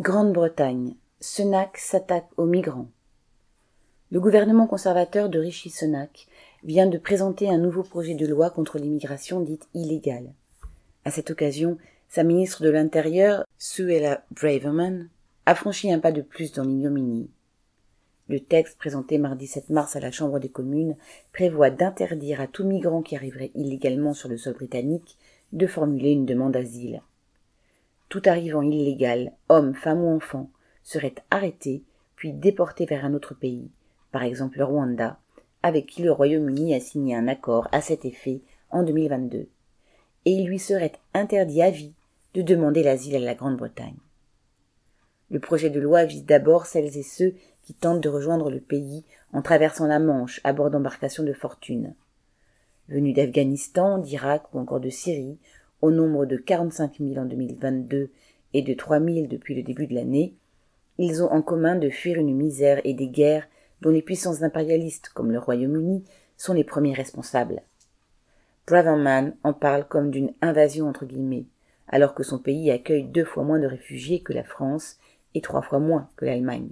Grande-Bretagne. Sunak s'attaque aux migrants. Le gouvernement conservateur de Rishi Sunak vient de présenter un nouveau projet de loi contre l'immigration dite illégale. À cette occasion, sa ministre de l'Intérieur, Suella Braverman, a franchi un pas de plus dans l'ignominie. Le texte présenté mardi 7 mars à la Chambre des communes prévoit d'interdire à tout migrant qui arriverait illégalement sur le sol britannique de formuler une demande d'asile tout arrivant illégal, homme, femme ou enfant, serait arrêté puis déporté vers un autre pays, par exemple le Rwanda, avec qui le Royaume-Uni a signé un accord à cet effet en 2022, et il lui serait interdit à vie de demander l'asile à la Grande-Bretagne. Le projet de loi vise d'abord celles et ceux qui tentent de rejoindre le pays en traversant la Manche à bord d'embarcations de fortune. Venus d'Afghanistan, d'Irak ou encore de Syrie, au nombre de 45 000 en 2022 et de 3 000 depuis le début de l'année, ils ont en commun de fuir une misère et des guerres dont les puissances impérialistes comme le Royaume-Uni sont les premiers responsables. Braverman en parle comme d'une invasion entre guillemets, alors que son pays accueille deux fois moins de réfugiés que la France et trois fois moins que l'Allemagne.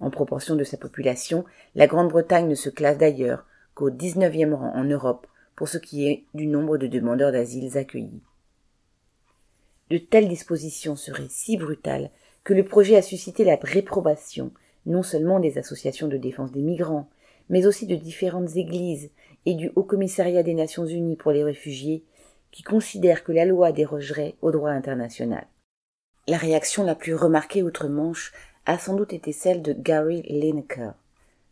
En proportion de sa population, la Grande-Bretagne ne se classe d'ailleurs qu'au 19e rang en Europe pour ce qui est du nombre de demandeurs d'asile accueillis. De telles dispositions seraient si brutales que le projet a suscité la réprobation non seulement des associations de défense des migrants, mais aussi de différentes églises et du Haut Commissariat des Nations Unies pour les réfugiés, qui considèrent que la loi dérogerait au droit international. La réaction la plus remarquée outre-Manche a sans doute été celle de Gary Lineker,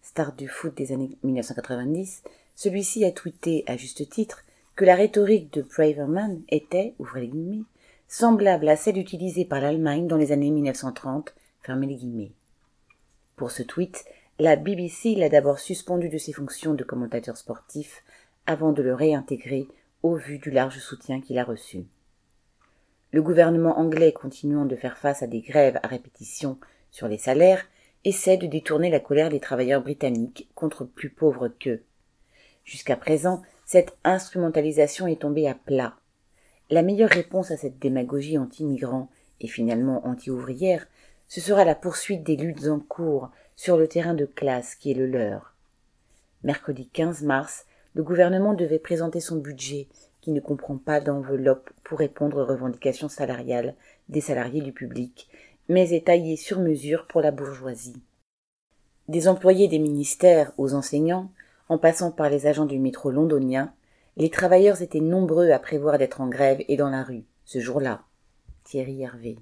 star du foot des années 1990, celui-ci a tweeté, à juste titre, que la rhétorique de Braverman était, ouvrez les guillemets, semblable à celle utilisée par l'Allemagne dans les années 1930, fermez les guillemets. Pour ce tweet, la BBC l'a d'abord suspendu de ses fonctions de commentateur sportif avant de le réintégrer au vu du large soutien qu'il a reçu. Le gouvernement anglais continuant de faire face à des grèves à répétition sur les salaires essaie de détourner la colère des travailleurs britanniques contre plus pauvres qu'eux. Jusqu'à présent, cette instrumentalisation est tombée à plat. La meilleure réponse à cette démagogie anti-migrant et finalement anti-ouvrière, ce sera la poursuite des luttes en cours sur le terrain de classe qui est le leur. Mercredi 15 mars, le gouvernement devait présenter son budget qui ne comprend pas d'enveloppe pour répondre aux revendications salariales des salariés du public, mais est taillé sur mesure pour la bourgeoisie. Des employés des ministères aux enseignants, en passant par les agents du métro londonien, les travailleurs étaient nombreux à prévoir d'être en grève et dans la rue, ce jour-là. Thierry Hervé.